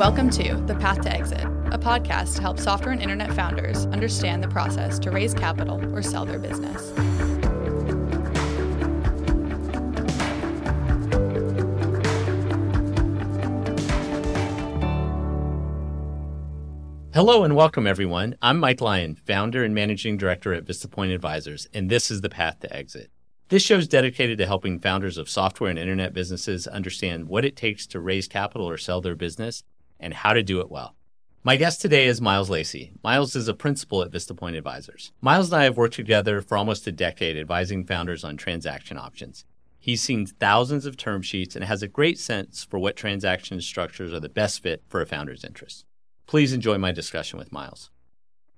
Welcome to The Path to Exit, a podcast to help software and internet founders understand the process to raise capital or sell their business. Hello and welcome, everyone. I'm Mike Lyon, founder and managing director at VistaPoint Advisors, and this is The Path to Exit. This show is dedicated to helping founders of software and internet businesses understand what it takes to raise capital or sell their business and how to do it well. My guest today is Miles Lacey. Miles is a principal at VistaPoint Advisors. Miles and I have worked together for almost a decade advising founders on transaction options. He's seen thousands of term sheets and has a great sense for what transaction structures are the best fit for a founder's interests. Please enjoy my discussion with Miles.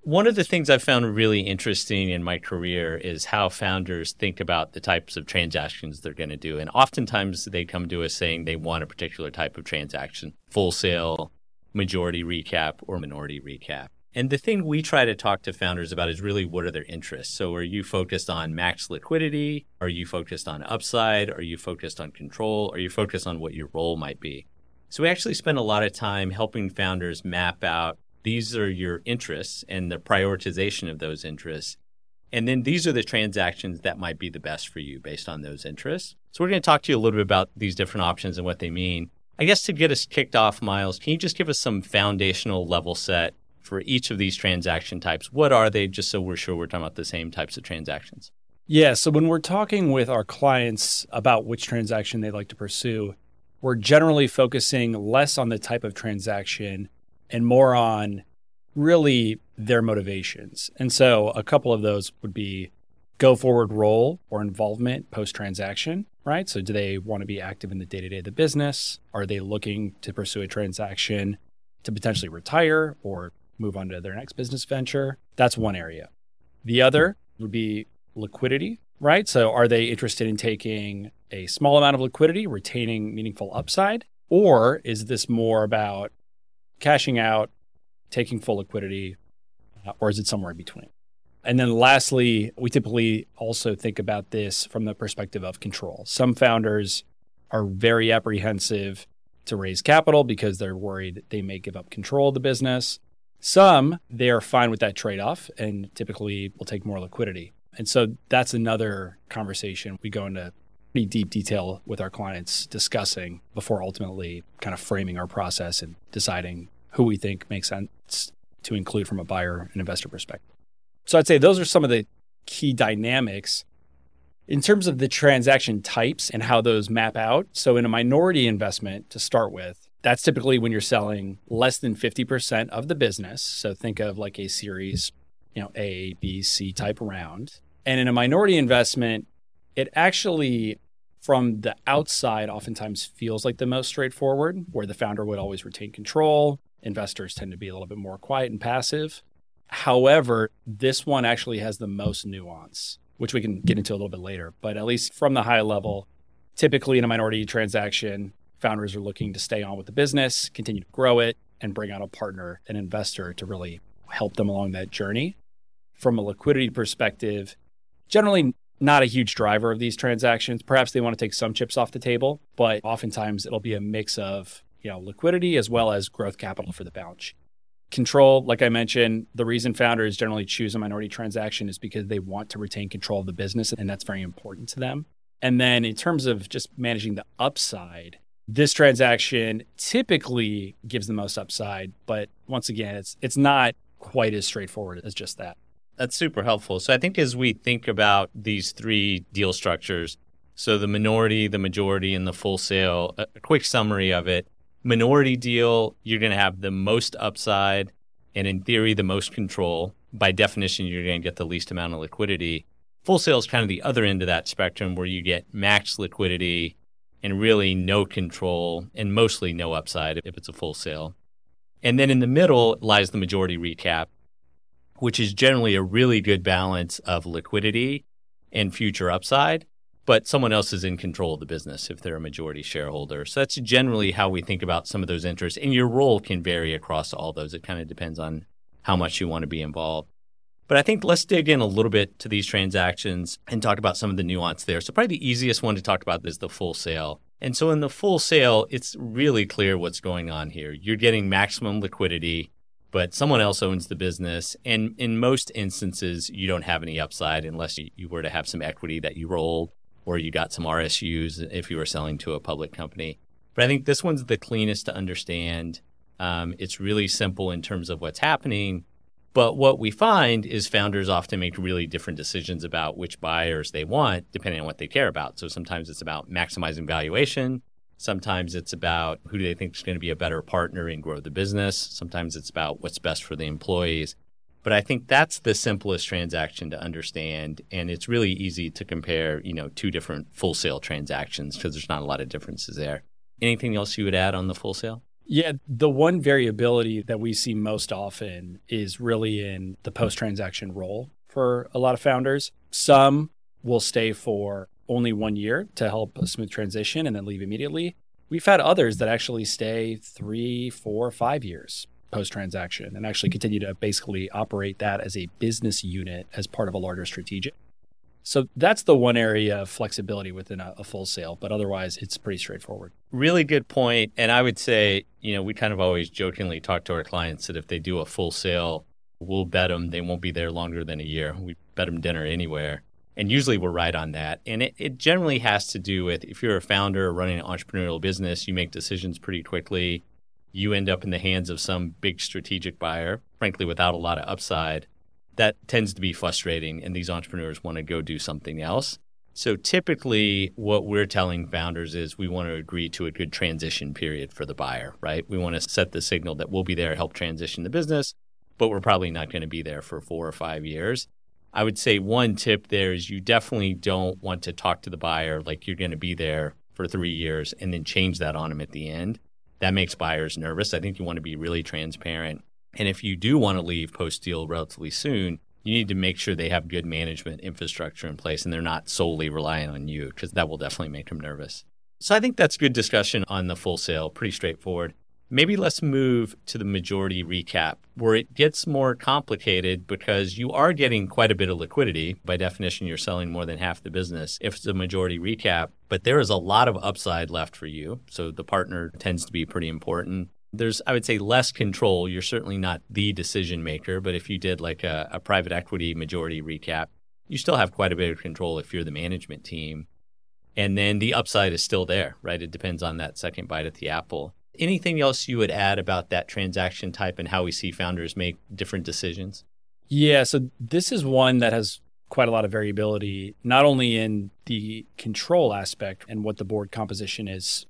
One of the things I've found really interesting in my career is how founders think about the types of transactions they're going to do. And oftentimes they come to us saying they want a particular type of transaction full sale, majority recap, or minority recap. And the thing we try to talk to founders about is really what are their interests. So, are you focused on max liquidity? Are you focused on upside? Are you focused on control? Are you focused on what your role might be? So we actually spend a lot of time helping founders map out these are your interests and the prioritization of those interests. And then these are the transactions that might be the best for you based on those interests. So we're going to talk to you a little bit about these different options and what they mean. I guess to get us kicked off, Miles, can you just give us some foundational level set for each of these transaction types? What are they, just so we're sure we're talking about the same types of transactions? Yeah. So when we're talking with our clients about which transaction they'd like to pursue, we're generally focusing less on the type of transaction and more on really their motivations. And so a couple of those would be go forward role or involvement post transaction, right? So do they want to be active in the day to day of the business? Are they looking to pursue a transaction to potentially retire or move on to their next business venture? That's one area. The other would be liquidity, right? So are they interested in taking a small amount of liquidity, retaining meaningful upside? Or is this more about cashing out, taking full liquidity, uh, or is it somewhere in between? And then lastly, we typically also think about this from the perspective of control. Some founders are very apprehensive to raise capital because they're worried they may give up control of the business. Some, they are fine with that trade off and typically will take more liquidity. And so that's another conversation we go into pretty deep detail with our clients discussing before ultimately kind of framing our process and deciding who we think makes sense to include from a buyer and investor perspective. So I'd say those are some of the key dynamics in terms of the transaction types and how those map out. So in a minority investment to start with, that's typically when you're selling less than 50% of the business. So think of like a series, you know, A, B, C type round. And in a minority investment, it actually from the outside oftentimes feels like the most straightforward, where the founder would always retain control. Investors tend to be a little bit more quiet and passive. However, this one actually has the most nuance, which we can get into a little bit later. But at least from the high level, typically in a minority transaction, founders are looking to stay on with the business, continue to grow it, and bring on a partner, an investor to really help them along that journey. From a liquidity perspective, generally not a huge driver of these transactions. Perhaps they want to take some chips off the table, but oftentimes it'll be a mix of you know liquidity as well as growth capital for the balance sheet. Control, like I mentioned, the reason founders generally choose a minority transaction is because they want to retain control of the business, and that's very important to them. And then in terms of just managing the upside, this transaction typically gives the most upside, but once again, it's it's not quite as straightforward as just that. That's super helpful. So I think as we think about these three deal structures, so the minority, the majority, and the full sale, a quick summary of it. Minority deal, you're going to have the most upside and in theory the most control. By definition, you're going to get the least amount of liquidity. Full sale is kind of the other end of that spectrum where you get max liquidity and really no control and mostly no upside if it's a full sale. And then in the middle lies the majority recap, which is generally a really good balance of liquidity and future upside, but someone else is in control of the business if they're a majority shareholder. So that's generally how we think about some of those interests. And your role can vary across all those. It kind of depends on how much you want to be involved. But I think let's dig in a little bit to these transactions and talk about some of the nuance there. So, probably the easiest one to talk about is the full sale. And so in the full sale, it's really clear what's going on here. You're getting maximum liquidity, but someone else owns the business. And in most instances, you don't have any upside unless you were to have some equity that you rolled or you got some RSUs if you were selling to a public company. But I think this one's the cleanest to understand. Um, it's really simple in terms of what's happening. But what we find is founders often make really different decisions about which buyers they want, depending on what they care about. So sometimes it's about maximizing valuation. Sometimes it's about who do they think is going to be a better partner and grow the business. Sometimes it's about what's best for the employees. But I think that's the simplest transaction to understand. And it's really easy to compare, you know, two different full sale transactions because there's not a lot of differences there. Anything else you would add on the full sale? Yeah, the one variability that we see most often is really in the post transaction role for a lot of founders. Some will stay for only one year to help a smooth transition and then leave immediately. We've had others that actually stay three, four, five years post transaction and actually continue to basically operate that as a business unit as part of a larger strategic. So that's the one area of flexibility within a, a, full sale, but otherwise it's pretty straightforward. Really good point. And I would say, you know, we kind of always jokingly talk to our clients that if they do a full sale, we'll bet them they won't be there longer than a year. We bet them dinner anywhere. And usually we're right on that. And it, it generally has to do with if you're a founder running an entrepreneurial business, you make decisions pretty quickly. You end up in the hands of some big strategic buyer, frankly, without a lot of upside that tends to be frustrating and these entrepreneurs want to go do something else. So typically what we're telling founders is we want to agree to a good transition period for the buyer, right? We want to set the signal that we'll be there to help transition the business, but we're probably not going to be there for 4 or 5 years. I would say one tip there is you definitely don't want to talk to the buyer like you're going to be there for 3 years and then change that on them at the end. That makes buyers nervous. I think you want to be really transparent and if you do want to leave post deal relatively soon, you need to make sure they have good management infrastructure in place and they're not solely relying on you because that will definitely make them nervous. So I think that's good discussion on the full sale, pretty straightforward. Maybe let's move to the majority recap where it gets more complicated because you are getting quite a bit of liquidity. By definition, you're selling more than half the business if it's a majority recap, but there is a lot of upside left for you. So the partner tends to be pretty important. There's i would say less control. You're certainly not the decision maker but if you did like a, a, private equity majority recap you still have quite a bit of control if you're the management team. And then the upside is still there right? It depends on that second bite at the apple anything else you would add about that transaction type and how we see founders make different decisions yeah so this is one that has quite a lot of variability not only in the control aspect and what the board composition is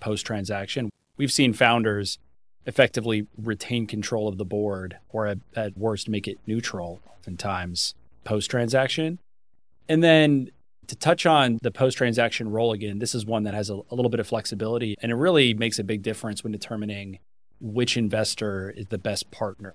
post transaction we've seen founders effectively retain control of the board or at, at worst make it neutral oftentimes post transaction. And then to touch on the post transaction role again, this is one that has a, a, little bit of flexibility and it really makes a big difference when determining which investor is the best partner.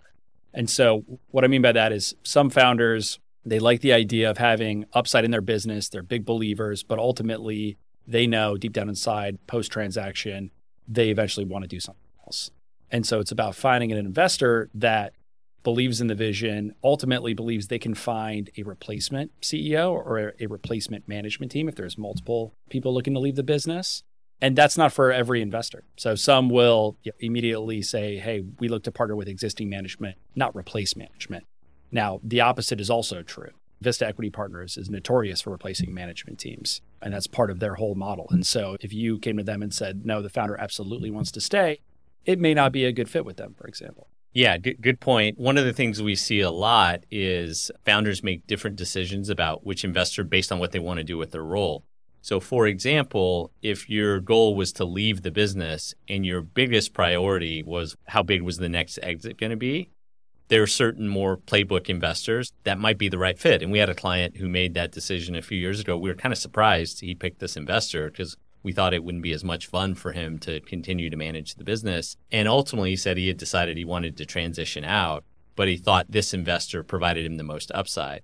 And so, what I mean by that is some founders, they like the idea of having upside in their business. They're big believers, but ultimately, they know deep down inside, post transaction, they eventually want to do something else. And so it's about finding an investor that believes in the vision, ultimately believes they can find a replacement CEO or a replacement management team if there's multiple people looking to leave the business. And that's not for every investor. So some will immediately say, hey, we look to partner with existing management, not replace management. Now, the opposite is also true. Vista Equity Partners is notorious for replacing management teams, and that's part of their whole model. And so if you came to them and said, no, the founder absolutely wants to stay, it may not be a good fit with them, for example. Yeah, good, good point. One of the things we see a lot is founders make different decisions about which investor based on what they want to do with their role. So, for example, if your goal was to leave the business and your biggest priority was how big was the next exit going to be, there are certain more playbook investors that might be the right fit. And we had a client who made that decision a few years ago. We were kind of surprised he picked this investor because we thought it wouldn't be as much fun for him to continue to manage the business. And ultimately, he said he had decided he wanted to transition out, but he thought this investor provided him the most upside.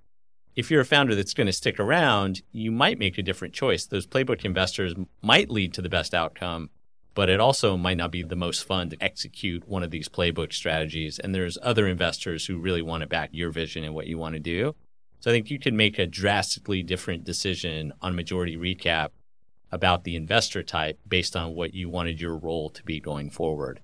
If you're a founder that's going to stick around, you might make a different choice. Those playbook investors might lead to the best outcome, but it also might not be the most fun to execute one of these playbook strategies. And there's other investors who really want to back your vision and what you want to do. So I think you can make a drastically different decision on majority recap about the investor type based on what you wanted your role to be going forward.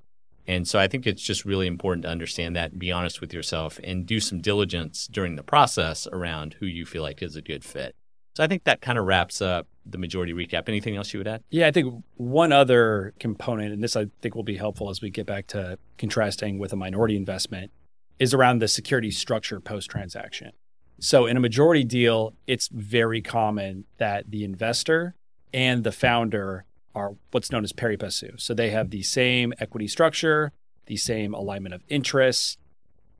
And so I think it's just really important to understand that and be honest with yourself and do some diligence during the process around who you feel like is a good fit. So I think that kind of wraps up the majority recap. Anything else you would add? Yeah, I think one other component, and this I think will be helpful as we get back to contrasting with a minority investment, is around the security structure post transaction. So in a majority deal, it's very common that the investor and the founder are what's known as pari passu. So they have the same equity structure, the same alignment of interests,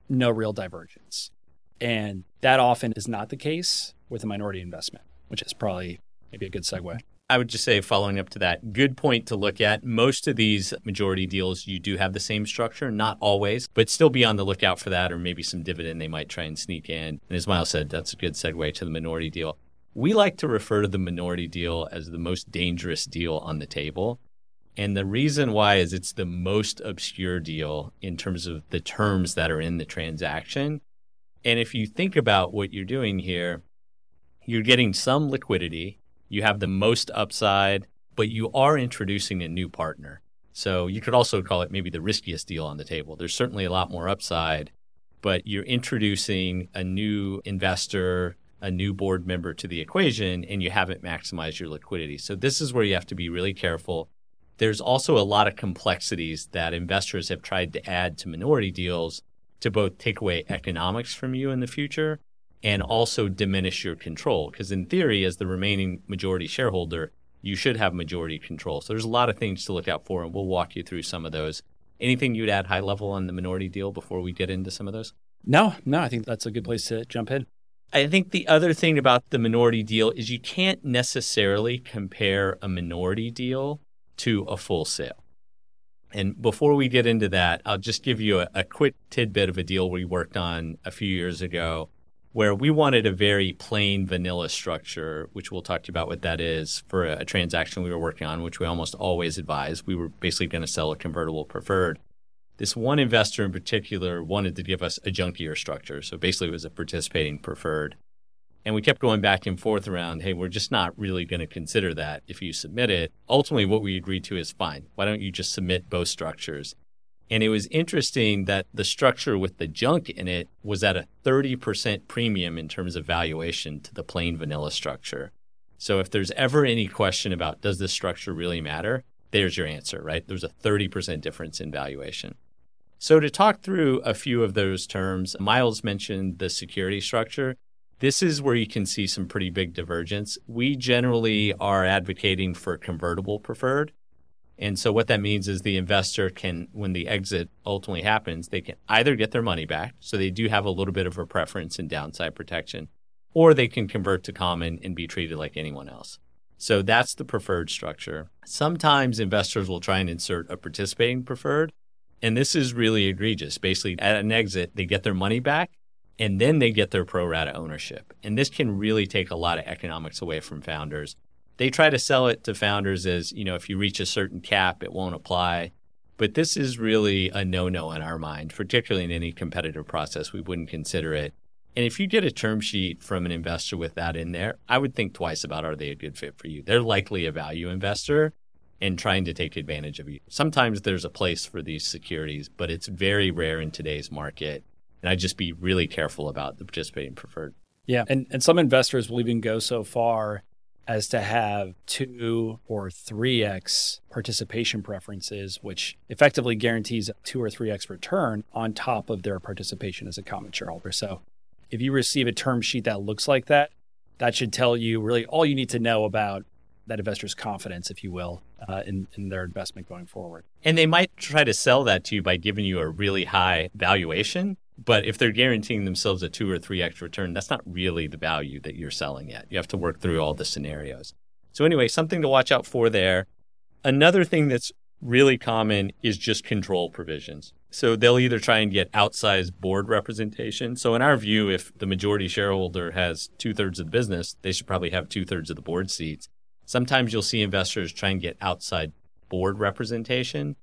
no real divergence. And that often is not the case with a minority investment, which is probably maybe a good segue. I would just say, following up to that, good point to look at. Most of these majority deals, you do have the same structure, not always, but still be on the lookout for that or maybe some dividend they might try and sneak in. And as Miles said, that's a good segue to the minority deal. We like to refer to the minority deal as the most dangerous deal on the table. And the reason why is it's the most obscure deal in terms of the terms that are in the transaction. And if you think about what you're doing here, you're getting some liquidity you have the most upside, but you are introducing a new partner. So you could also call it maybe the riskiest deal on the table. There's certainly a lot more upside, but you're introducing a new investor, a new board member to the equation, and you haven't maximized your liquidity. So this is where you have to be really careful. There's also a lot of complexities that investors have tried to add to minority deals to both take away economics from you in the future and also diminish your control. Because in theory, as the remaining majority shareholder, you should have majority control. So there's a lot of things to look out for, and we'll walk you through some of those. Anything you'd add high level on the minority deal before we get into some of those? No, no, I think that's a good place to jump in. I think the other thing about the minority deal is you can't necessarily compare a minority deal to a full sale. And before we get into that, I'll just give you a, a quick tidbit of a deal we worked on a few years ago where we wanted a very plain vanilla structure, which we'll talk to you about what that is for a, a transaction we were working on, which we almost always advise. We were basically going to sell a convertible preferred. This one investor in particular wanted to give us a junkier structure. So basically, it was a participating preferred. And we kept going back and forth around, hey, we're just not really going to consider that if you submit it. Ultimately, what we agreed to is fine. Why don't you just submit both structures? And it was interesting that the structure with the junk in it was at a 30% premium in terms of valuation to the plain vanilla structure. So if there's ever any question about does this structure really matter, there's your answer, right? There's a 30% difference in valuation. So to talk through a few of those terms, Miles mentioned the security structure. This is where you can see some pretty big divergence. We generally are advocating for convertible preferred. And so what that means is the investor can, when the exit ultimately happens, they can either get their money back. So they do have a little bit of a preference in downside protection, or they can convert to common and be treated like anyone else. So that's the preferred structure. Sometimes investors will try and insert a participating preferred. And this is really egregious. Basically, at an exit, they get their money back and then they get their pro rata ownership. And this can really take a lot of economics away from founders they try to sell it to founders as, you know, if you reach a certain cap, it won't apply. But this is really a no no in our mind, particularly in any competitive process. We wouldn't consider it. And if you get a term sheet from an investor with that in there, I would think twice about are they a good fit for you? They're likely a value investor and trying to take advantage of you. Sometimes there's a place for these securities, but it's very rare in today's market. And I'd just be really careful about the participating preferred. Yeah. And, and some investors will even go so far as to have two or 3x participation preferences, which effectively guarantees a two or 3x return on top of their participation as a common shareholder. So if you receive a term sheet that looks like that, that should tell you really all you need to know about that investor's confidence, if you will, uh, in, in their investment going forward. And they might try to sell that to you by giving you a really high valuation but if they're guaranteeing themselves a two or three X return, that's not really the value that you're selling at. You have to work through all the scenarios. So, anyway, something to watch out for there. Another thing that's really common is just control provisions. So they'll either try and get outsized board representation. So in our view, if the majority shareholder has two thirds of the business, they should probably have two thirds of the board seats. Sometimes you'll see investors try and get outside board representation,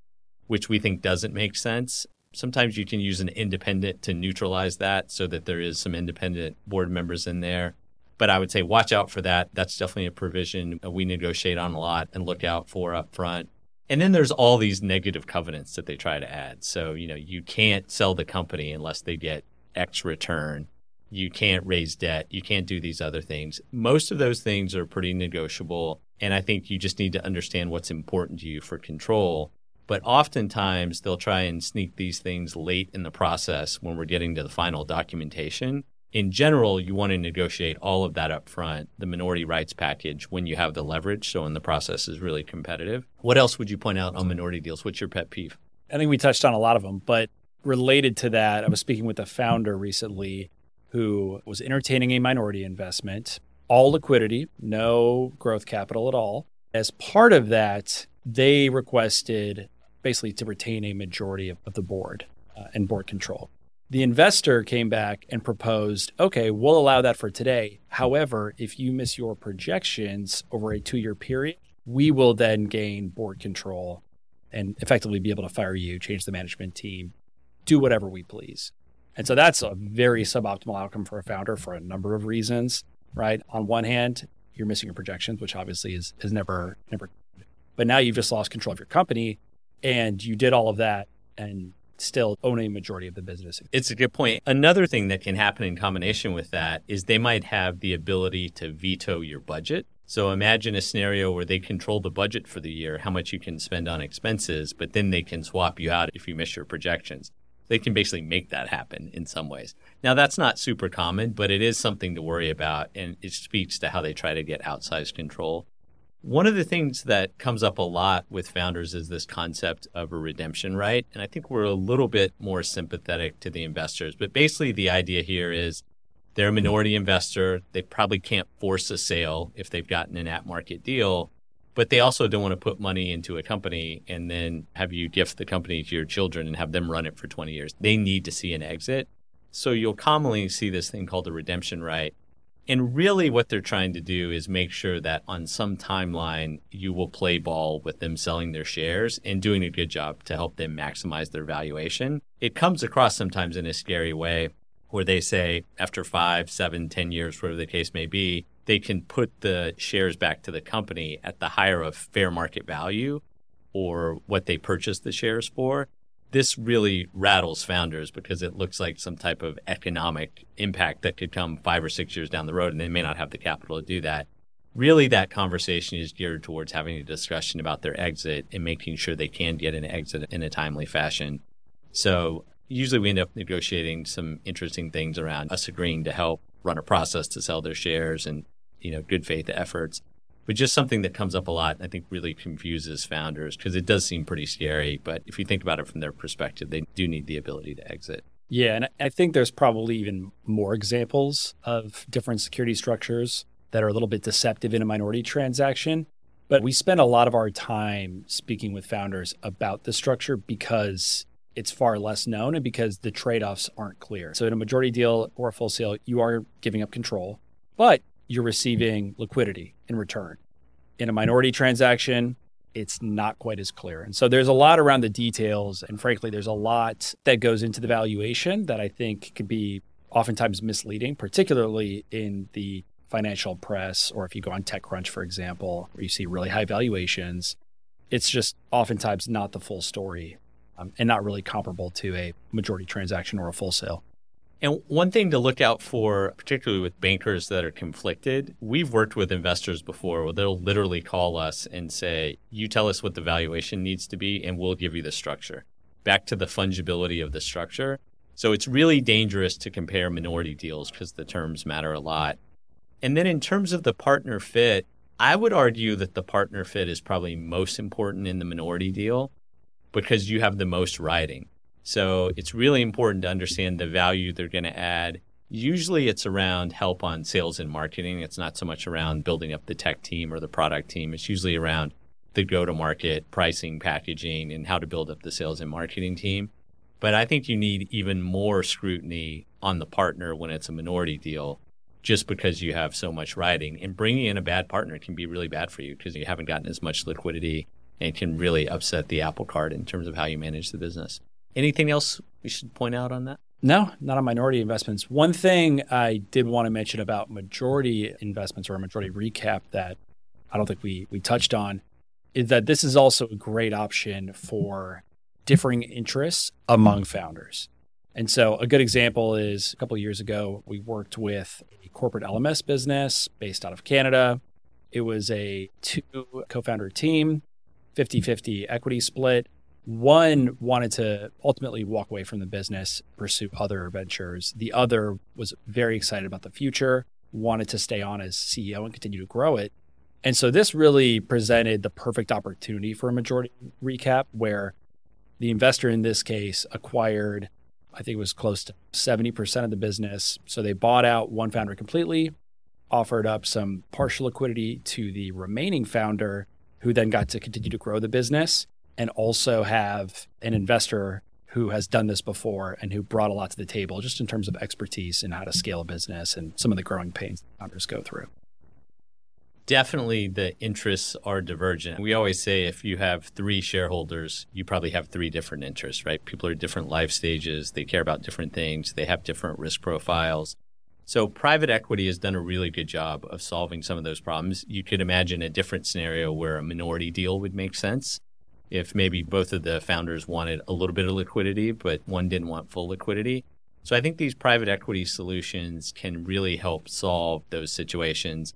which we think doesn't make sense sometimes you can use an independent to neutralize that so that there is some independent board members in there. But I would say watch out for that. That's definitely a provision we negotiate on a lot and look out for up front. And then there's all these negative covenants that they try to add. So, you know, you can't sell the company unless they get X return. You can't raise debt. You can't do these other things. Most of those things are pretty negotiable. And I think you just need to understand what's important to you for control. But oftentimes they'll try and sneak these things late in the process when we're getting to the final documentation in general, you want to negotiate all of that up front, the minority rights package, when you have the leverage. So when the process is really competitive. What else would you point out on minority deals? What's your pet peeve? I think we touched on a lot of them, but related to that, I was speaking with a founder recently who was entertaining a minority investment, all liquidity, no growth capital at all. As part of that, they requested basically to retain a majority of, of the board uh, and board control. The investor came back and proposed, okay, we'll allow that for today. However, if you miss your projections over a two year period, we will then gain board control and effectively be able to fire you, change the management team, do whatever we please. And so that's a very suboptimal outcome for a founder for a number of reasons, right? On one hand, you're missing your projections, which obviously is, is never, never, but now you've just lost control of your company and you did all of that and still own a majority of the business. It's a good point. Another thing that can happen in combination with that is they might have the ability to veto your budget. So imagine a scenario where they control the budget for the year, how much you can spend on expenses, but then they can swap you out if you miss your projections. They can basically make that happen in some ways. Now, that's not super common, but it is something to worry about, and it speaks to how they try to get outsized control. One of the things that comes up a lot with founders is this concept of a redemption right. And I think we're a little bit more sympathetic to the investors. But basically, the idea here is they're a minority investor. They probably can't force a sale if they've gotten an at market deal, but they also don't want to put money into a company and then have you gift the company to your children and have them run it for 20 years. They need to see an exit. So you'll commonly see this thing called a redemption right and really, what they're trying to do is make sure that on some timeline, you will play ball with them selling their shares and doing a good job to help them maximize their valuation. It comes across sometimes in a scary way where they say after five, seven, ten years, whatever the case may be, they can put the shares back to the company at the higher of fair market value or what they purchased the shares for this really rattles founders because it looks like some type of economic impact that could come five or six years down the road, and they may not have the capital to do that. Really, that conversation is geared towards having a discussion about their exit and making sure they can get an exit in a timely fashion. So, usually we end up negotiating some interesting things around us agreeing to help run a process to sell their shares and, you know, good faith efforts but just something that comes up a lot, I think really confuses founders because it does seem pretty scary. But if you think about it from their perspective, they do need the ability to exit. Yeah. And I think there's probably even more examples of different security structures that are a little bit deceptive in a minority transaction. But we spend a lot of our time speaking with founders about the structure because it's far less known and because the trade offs aren't clear. So, in a majority deal or a full sale, you are giving up control, but you're receiving liquidity in return. In a minority transaction, it's not quite as clear. And so there's a lot around the details. And frankly, there's a lot that goes into the valuation that I think can be oftentimes misleading, particularly in the financial press or if you go on TechCrunch, for example, where you see really high valuations. It's just oftentimes not the full story um, and not really comparable to a majority transaction or a full sale. And one thing to look out for, particularly with bankers that are conflicted, we've worked with investors before where they'll literally call us and say, You tell us what the valuation needs to be, and we'll give you the structure. Back to the fungibility of the structure. So it's really dangerous to compare minority deals because the terms matter a lot. And then in terms of the partner fit, I would argue that the partner fit is probably most important in the minority deal because you have the most writing. So it's really important to understand the value they're going to add. Usually it's around help on sales and marketing. It's not so much around building up the tech team or the product team. It's usually around the go to market, pricing, packaging, and how to build up the sales and marketing team. But I think you need even more scrutiny on the partner when it's a minority deal just because you have so much riding. And bringing in a bad partner can be really bad for you because you haven't gotten as much liquidity and can really upset the apple cart in terms of how you manage the business. Anything else we should point out on that? No, not on minority investments. One thing I did want to mention about majority investments or a majority recap that I don't think we we touched on is that this is also a great option for differing interests among founders. And so a good example is a couple years ago, we worked with a corporate LMS business based out of Canada. It was a two co founder team, 50 50 equity split. One wanted to ultimately walk away from the business, pursue other ventures. The other was very excited about the future, wanted to stay on as CEO and continue to grow it. And so this really presented the perfect opportunity for a majority recap where the investor in this case acquired, I think it was close to 70% of the business. So they bought out one founder completely, offered up some partial liquidity to the remaining founder, who then got to continue to grow the business and also have an investor who has done this before and who brought a lot to the table just in terms of expertise in how to scale a business and some of the growing pains founders go through definitely the interests are divergent. We always say if you have three shareholders, you probably have three different interests, right? People are different life stages, they care about different things, they have different risk profiles. So private equity has done a really good job of solving some of those problems. You could imagine a different scenario where a minority deal would make sense. If maybe both of the founders wanted a little bit of liquidity, but one didn't want full liquidity. So I think these private equity solutions can really help solve those situations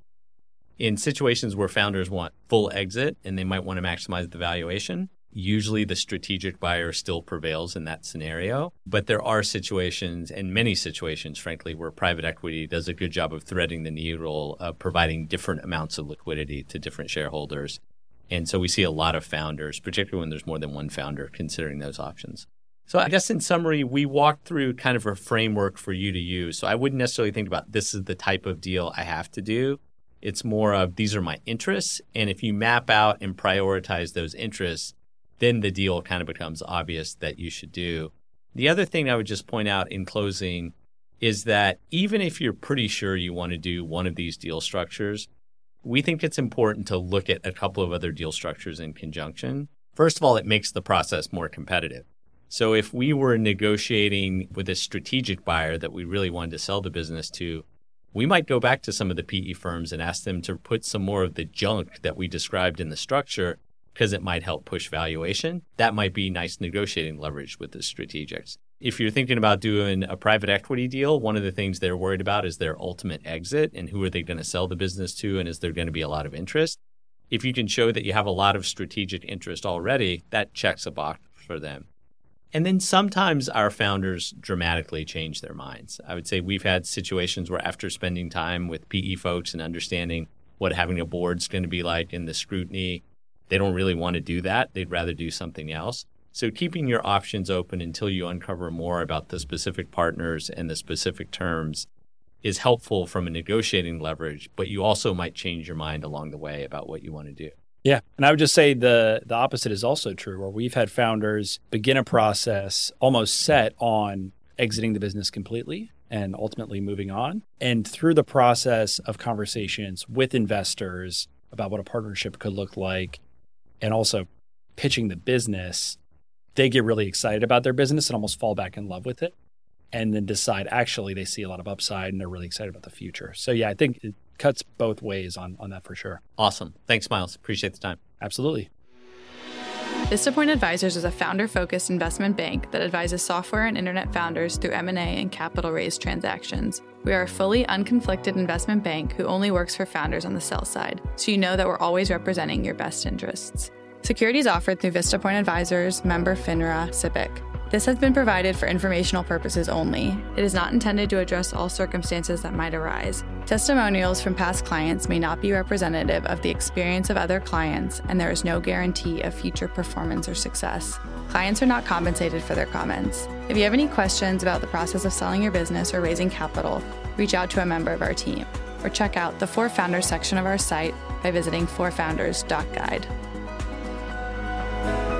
in situations where founders want full exit and they might want to maximize the valuation, usually the strategic buyer still prevails in that scenario. But there are situations, and many situations, frankly, where private equity does a good job of threading the needle of providing different amounts of liquidity to different shareholders. And so we see a lot of founders, particularly when there's more than one founder, considering those options. So I guess in summary, we walked through kind of a framework for you to use. So I wouldn't necessarily think about this is the type of deal I have to do. It's more of these are my interests. And if you map out and prioritize those interests, then the deal kind of becomes obvious that you should do. The other thing I would just point out in closing is that even if you're pretty sure you want to do one of these deal structures, we think it's important to look at a couple of other deal structures in conjunction. First of all, it makes the process more competitive. So if we were negotiating with a strategic buyer that we really wanted to sell the business to, we might go back to some of the PE firms and ask them to put some more of the junk that we described in the structure because it might help push valuation. That might be nice negotiating leverage with the strategics. If you're thinking about doing a private equity deal, one of the things they're worried about is their ultimate exit and who are they going to sell the business to and is there going to be a lot of interest? If you can show that you have a lot of strategic interest already, that checks a box for them. And then sometimes our founders dramatically change their minds. I would say we've had situations where after spending time with PE folks and understanding what having a board's going to be like and the scrutiny, they don't really want to do that. They'd rather do something else. So keeping your options open until you uncover more about the specific partners and the specific terms is helpful from a negotiating leverage, but you also might change your mind along the way about what you want to do. Yeah, and I would just say the the opposite is also true, where we've had founders begin a process almost set on exiting the business completely and ultimately moving on. And through the process of conversations with investors about what a partnership could look like, and also pitching the business, they get really excited about their business and almost fall back in love with it and then decide actually they see a lot of upside and they're really excited about the future. So yeah, I think it cuts both ways on on that for sure. Awesome. Thanks, Miles. Appreciate the time. Absolutely. VistaPoint Advisors is a founder-focused investment bank that advises software and internet founders through M&A and capital raise transactions. We are a fully unconflicted investment bank who only works for founders on the sell side, so you know that we're always representing your best interests. Securities offered through VistaPoint Advisors, member FINRA, SIPC. This has been provided for informational purposes only. It is not intended to address all circumstances that might arise. Testimonials from past clients may not be representative of the experience of other clients, and there is no guarantee of future performance or success. Clients are not compensated for their comments. If you have any questions about the process of selling your business or raising capital, reach out to a member of our team or check out the For Founders section of our site by visiting forfounders.guide. Bye.